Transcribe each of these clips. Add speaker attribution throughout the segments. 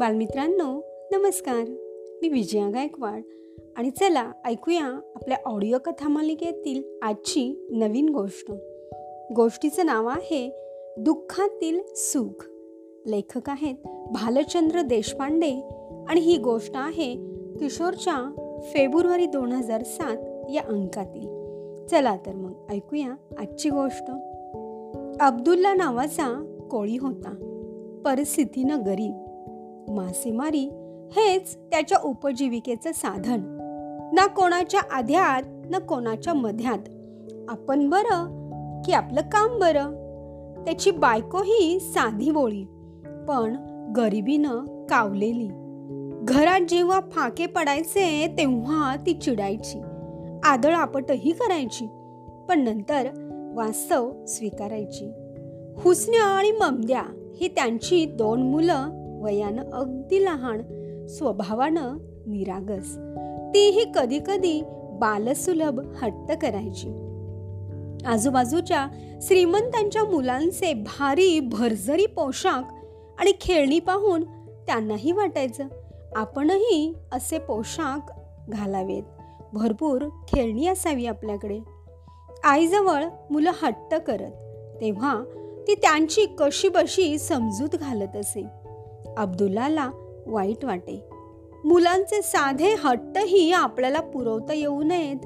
Speaker 1: बालमित्रांनो नमस्कार. मी विजया गायकवाड आणि चला ऐकूया आपल्या ऑडिओ कथा मालिकेतील आजची नवीन गोष्ट. गोष्टीचं नाव आहे दुःखातील सुख. लेखक आहेत भालचंद्र देशपांडे आणि ही गोष्ट आहे किशोरच्या फेब्रुवारी दोन हजार सात या अंकातील. चला तर मग ऐकूया आजची गोष्ट. अब्दुल्ला नावाचा कोळी होता. परिस्थितीनं गरीब. मासेमारी हेच त्याच्या उपजीविकेचं साधन. ना कोणाच्या आध्यात ना कोणाच्या मध्यात. आपण बरं की आपलं काम बरं. त्याची बायकोही साधी बोळी पण गरिबीनं कावलेली. घरात जेव्हा फाके पडायचे तेव्हा ती चिडायची. आदळ आपटही करायची पण नंतर वास्तव स्वीकारायची. हुसन्या आणि ममद्या ही त्यांची दोन मुलं वयानं अगदी लहान स्वभावानं निरागस. तीही कधी कधी बालसुलभ हट्ट करायची. आजूबाजूच्या श्रीमंतांच्या मुलांचे भारी भरझरी पोशाख आणि खेळणी पाहून त्यांनाही वाटायचं आपणही असे पोशाख घालावेत. भरपूर खेळणी असावी आपल्याकडे. आईजवळ मुलं हट्ट करत तेव्हा ती त्यांची कशीबशी समजूत घालत असे. अब्दुल्लाला वाईट वाटे. मुलांचे साधे हट्टही आपल्याला पुरवता येऊ नयेत.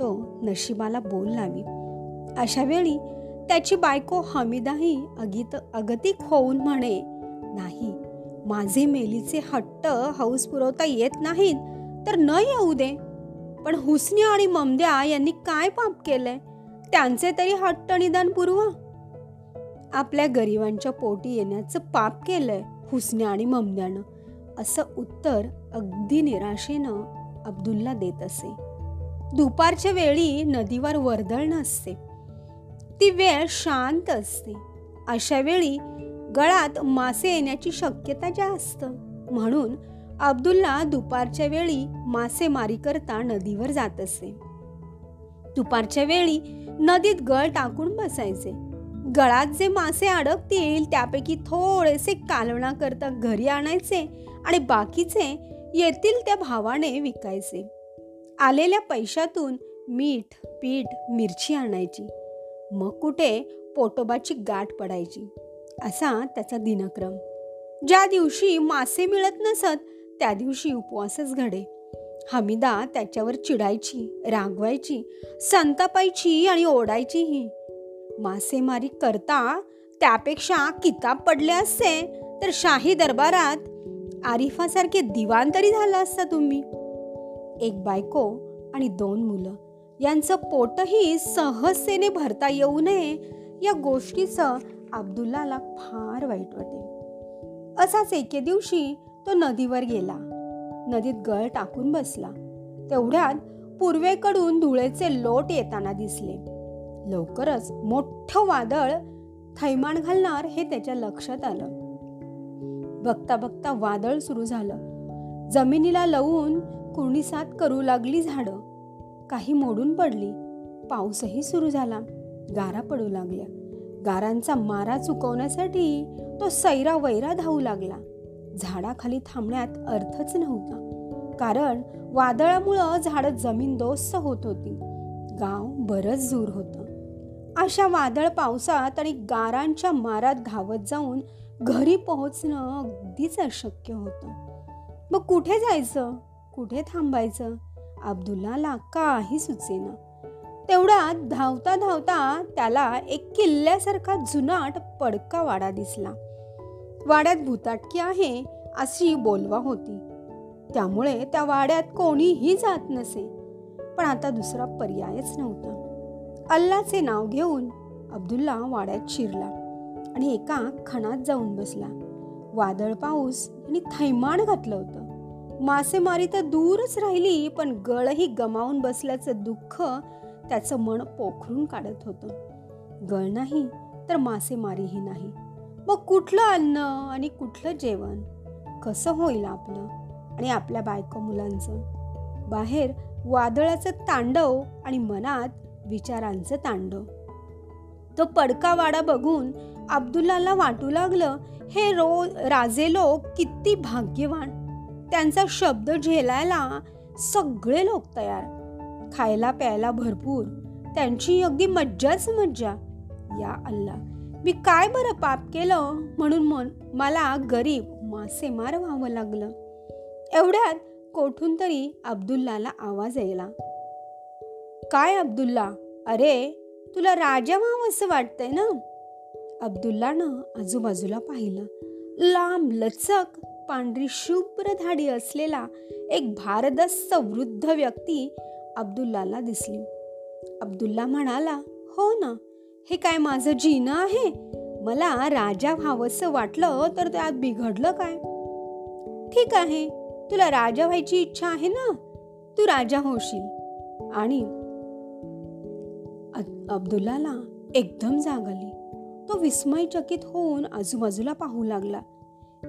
Speaker 1: तो नशिबाला बोल लावी. अशा वेळी त्याची बायको हमीदाही अगित अगतिक होऊन म्हणे नाही माझे मेलीचे हट्ट हौस पुरवता येत नाहीत तर न येऊ दे. पण हुसनी आणि ममद्या यांनी काय पाप केलंय? त्यांचे तरी हट्ट निदान पुरवा. आपल्या गरिबांच्या पोटी येण्याचं पाप केलंय हुसण्या आणि ममद्यानं. असं उत्तर अगदी निराशेनं अब्दुल्ला देत असे. दुपारच्या वेळी नदीवर वर्दळ नसते. ती वेळ शांत असते. अशा वेळी गळात मासे येण्याची शक्यता जास्त. म्हणून अब्दुल्ला दुपारच्या वेळी मासेमारी करता नदीवर जात असे. दुपारच्या वेळी नदीत गळ टाकून बसायचे. गळात जे मासे अडकतील त्यापैकी थोडेसे कालवणा करता घरी आणायचे आणि बाकीचे येतील त्या भावाने विकायचे. आलेल्या पैशातून मीठ पीठ मिरची आणायची. मग कुठे पोटोबाची गाठ पडायची. असा त्याचा दिनक्रम. ज्या दिवशी मासे मिळत नसत त्या दिवशी उपवासच घडे. हमीदा त्याच्यावर चिडायची रागवायची संतापायची आणि ओढायचीही मासेमारी करता त्यापेक्षा किताब पडले असते तर शाही दरबारात आरिफासारखे दिवाण तरी झालं असता तुम्ही. एक बायको आणि दोन मुलं यांचं पोटही सहजतेने भरता येऊ नये या गोष्टीचं अब्दुल्लाला फार वाईट वाटे. असाच एके दिवशी तो नदीवर गेला. नदीत गळ टाकून बसला. तेवढ्यात पूर्वेकडून धुळेचे लोट येताना दिसले. लवकरच मोठं वादळ थैमान घालणार हे त्याच्या लक्षात आलं. बघता बघता वादळ सुरू झालं. जमिनीला लवून कुणीसात करू लागली झाडं. काही मोडून पडली. पाऊसही सुरू झाला. गारा पडू लागल्या. गारांचा मारा चुकवण्यासाठी तो सैरा वैरा धावू लागला. झाडाखाली थांबण्यात अर्थच नव्हता. कारण वादळामुळं झाडं जमीनदोस्त होत होती. गाव बरंच दूर होतं. अशा वादळ पावसात आणि गारांच्या मारात धावत जाऊन घरी पोहोचणं अगदीच अशक्य होतं. मग कुठे जायचं? कुठे थांबायचं? अब्दुल्लाला काही सुचेना. तेवढ्यात धावता धावता त्याला एक किल्ल्यासारखा जुनाट पडका वाडा दिसला. वाड्यात भूताटकी आहे अशी बोलवा होती. त्यामुळे त्या वाड्यात कोणीही जात नसे. पण आता दुसरा पर्यायच नव्हता. अल्लाचे नाव घेऊन अब्दुल्ला वाड्यात शिरला आणि एका खणात जाऊन बसला. वादळ पाऊस आणि थैमान घातलं होतं. मासेमारी तर दूरच राहिली पण गळही गमावून बसल्याचं दुःख त्याचं मन पोखरून काढत होतं. गळ नाही तर मासेमारीही नाही. मग कुठलं अन्न आणि कुठलं जेवण? कसं होईल आपलं आणि आपल्या बायको मुलांचं? बाहेर वादळाचं तांडव आणि मनात विचारांचं तांडव. तो पडका वाडा बघून अब्दुल्लाला वाटू लागलं हे रो राजे लोक किती भाग्यवान. त्यांचा शब्द झेलायला सगळे लोक तयार. खायला प्यायला भरपूर. त्यांची अगदी मज्जाच मज्जा. या अल्ला मी काय बरं पाप केलं म्हणून मन मला गरीब मासेमार व्हावं लागलं. एवढ्यात कोठून तरी अब्दुल्लाला आवाज यायला. काय अब्दुल्ला? अरे तुला राजा व्हावं असं वाटतंय ना? अब्दुल्लानं आजूबाजूला पाहिलं. लांब लचक पांढरी शुभ्र धाडी असलेला एक भारदस्त वृद्ध व्यक्ती अब्दुल्लाला दिसली. अब्दुल्ला म्हणाला हो ना हे काय माझं जीनं आहे? मला राजा व्हावंसं वाटलं तर त्यात बिघडलं काय? ठीक आहे तुला राजा व्हायची इच्छा आहे ना? तू राजा होशील. आणि अब्दुल्लाला एकदम जाग आली. तो विस्मयचकित होऊन आजूबाजूला पाहू लागला.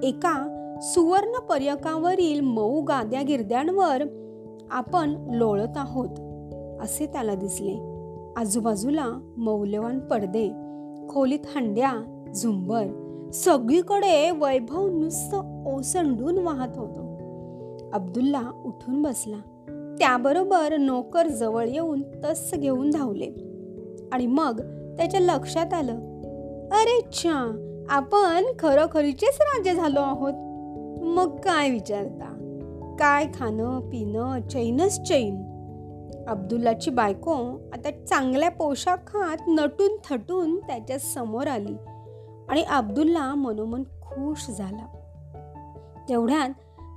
Speaker 1: एका सुवर्ण पर्यकावरील मऊ गाद्या गिरद्यांवर आपण लोळत आहोत असे त्याला दिसले. आजूबाजूला मौल्यवान पडदे खोलीत हंड्या झुंबर सगळीकडे वैभव नुसतं ओसंडून वाहत होतो. अब्दुल्ला उठून बसला. त्याबरोबर नोकर जवळ येऊन तस घेऊन धावले. आणि मग त्याच्या लक्षात आलं. अरे छा आपण खरोखरीचेच राजे झालो आहोत. मग काय विचारता? काय खाणं पिणं चैनच चैन. अब्दुल्लाची बायको आता चांगल्या पोशाखात नटून थटून त्याच्यासमोर आली आणि अब्दुल्ला मनोमन खुश झाला. तेवढ्यात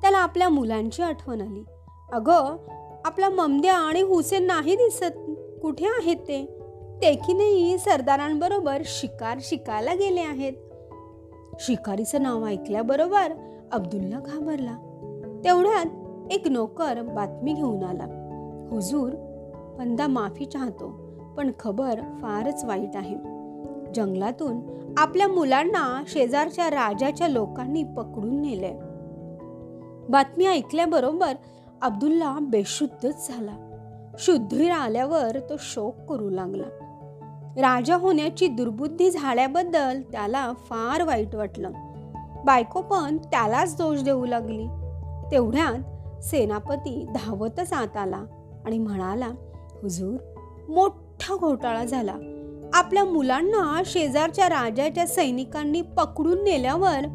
Speaker 1: त्याला आपल्या मुलांची आठवण आली. अगं आपला ममद्या आणि हुसेन नाही दिसत. कुठे आहेत ते? ते की नाही सरदारांबरोबर शिकार शिकायला गेले आहेत. शिकारीचं नाव ऐकल्याबरोबर अब्दुल्ला घाबरला. तेवढ्यात एक नोकर बातमी घेऊन आला. हुजूर पंदा माफी चाहतो पण खबर फारच वाईट आहे. जंगलातून आपल्या मुलांना शेजारच्या राजाच्या लोकांनी पकडून नेले बातमी ऐकल्याबरोबर अब्दुल्ला बेशुद्धच झाला. शुद्धीर आल्यावर तो शोक करू लागला. राजा होण्याची दुर्बुद्धी झाल्याबद्दल त्याला फार वाईट वाटलं. बायको पण त्यालाच दोष देऊ लागली. तेवढ्यात सेनापती धावतच आत आला आणि म्हणाला हुजूर मोठा घोटाळा झाला. आपल्या मुलांना शेजारच्या राजाच्या सैनिकांनी पकडून नेल्यावर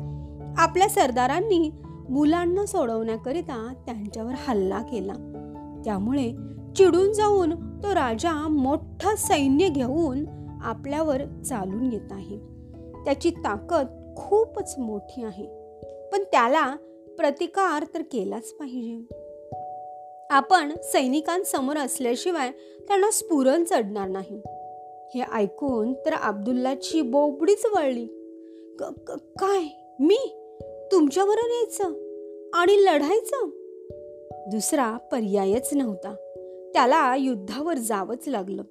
Speaker 1: आपल्या सरदारांनी मुलांना सोडवण्याकरिता त्यांच्यावर हल्ला केला. त्यामुळे चिडून जाऊन तो राजा मोठं सैन्य घेऊन आपल्यावर चालून येत आहे. त्याची ताकद खूपच मोठी आहे. पण त्याला प्रतिकार तर केलाच पाहिजे. आपण सैनिकांसमोर असल्याशिवाय त्यांना स्फुरण चढणार नाही. हे ऐकून तर अब्दुल्लाची बोबडीच वळली. काय? मी? तुमच्याबरोबर यायचं? आणि लढायचं? दुसरा पर्यायच नव्हता. त्याला युद्धावर जावंच लागलं.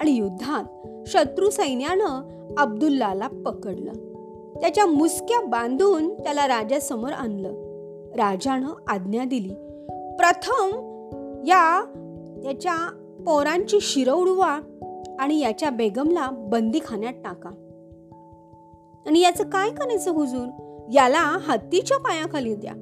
Speaker 1: आणि युद्धात शत्रू सैन्यानं अब्दुल्लाला पकडलं. त्याच्या मुसक्या बांधून त्याला राजासमोर आणलं. राजानं आज्ञा दिली. प्रथम या याच्या पोरांची शिर उडवा आणि याच्या बेगमला बंदीखान्यात टाका. आणि याचं काय करायचं हुजूर? याला हत्तीच्या पायाखाली द्या.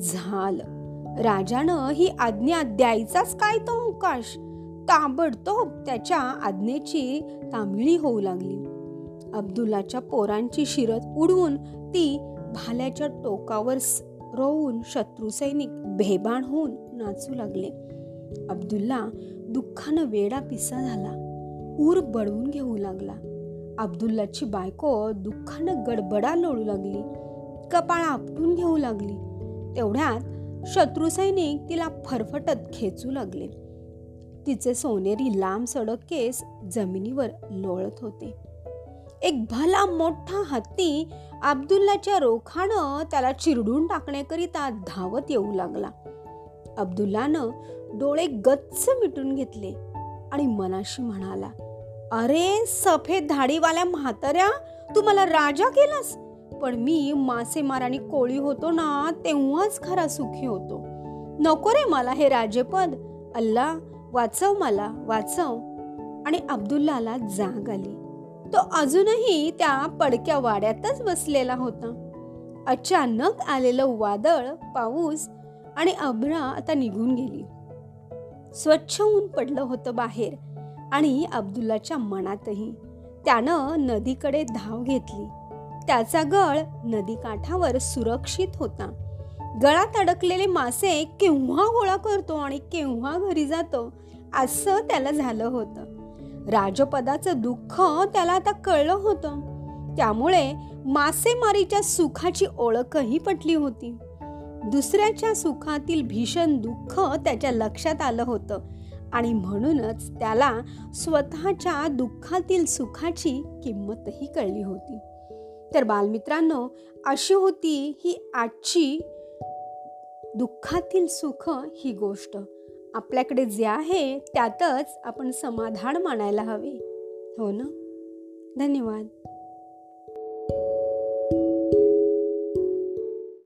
Speaker 1: झालं. राजानं ही आज्ञा द्यायचाच काय तो अवकाश? ताबडतोब त्याच्या आज्ञेची तामिळी होऊ लागली. अब्दुल्लाच्या पोरांची शिरत उडवून ती भाल्याच्या टोकावर रोवून शत्रू सैनिक भेबाण होऊन नाचू लागले. अब्दुल्ला दुःखानं वेडा पिसा झाला. ऊर बडवून घेऊ लागला. अब्दुल्लाची बायको दुःखानं गडबडा लोळू लागली. कपाळ आपटून घेऊ लागली. तेवढ्यात शत्रुसैनिक तिला फरफटत खेचू लागले. तिचे सोनेरी लांब सडक केस जमिनीवर लोळत होते. एक भला मोठा हत्ती अब्दुल्लाच्या रोखानं त्याला चिरडून टाकण्याकरिता धावत येऊ लागला. अब्दुल्लानं डोळे गच्च मिटून घेतले आणि मनाशी म्हणाला अरे सफेद धाडीवाल्या म्हाताऱ्या तू मला राजा केलास? पण मी मासेमार आणि कोळी होतो ना तेव्हाच खरा सुखी होतो. नको रे मला हे राजेपद. अल्ला वाचव मला वाचव. आणि अब्दुल्लाला जाग आली. तो अजूनही त्या पडक्या वाड्यातच बसलेला होता. अचानक आलेलं वादळ पाऊस आणि अभ्रा आता निघून गेली. स्वच्छ ऊन पडलं होतं बाहेर आणि अब्दुल्लाच्या मनातही. त्यानं नदीकडे धाव घेतली. त्याचा गळ नदीकाठावर सुरक्षित होता. गळात अडकलेले मासे केव्हा गोळा करतो आणि केव्हा घरी जातो असं त्याला झालं होतं. राजपदाचं दुःख त्याला आता कळलं होतं. त्यामुळे मासेमारीच्या सुखाची ओळखही पटली होती. दुसऱ्याच्या सुखातील भीषण दुःख त्याच्या लक्षात आलं होतं आणि म्हणूनच त्याला स्वतःच्या दुःखातील सुखाची किंमतही कळली होती. तर बालमित्रांनो अशी होती ही आजची दुःखातील सुख ही गोष्ट. आपल्याकडे जे आहे त्यातच आपण समाधान मानायला हवे. हो ना? धन्यवाद.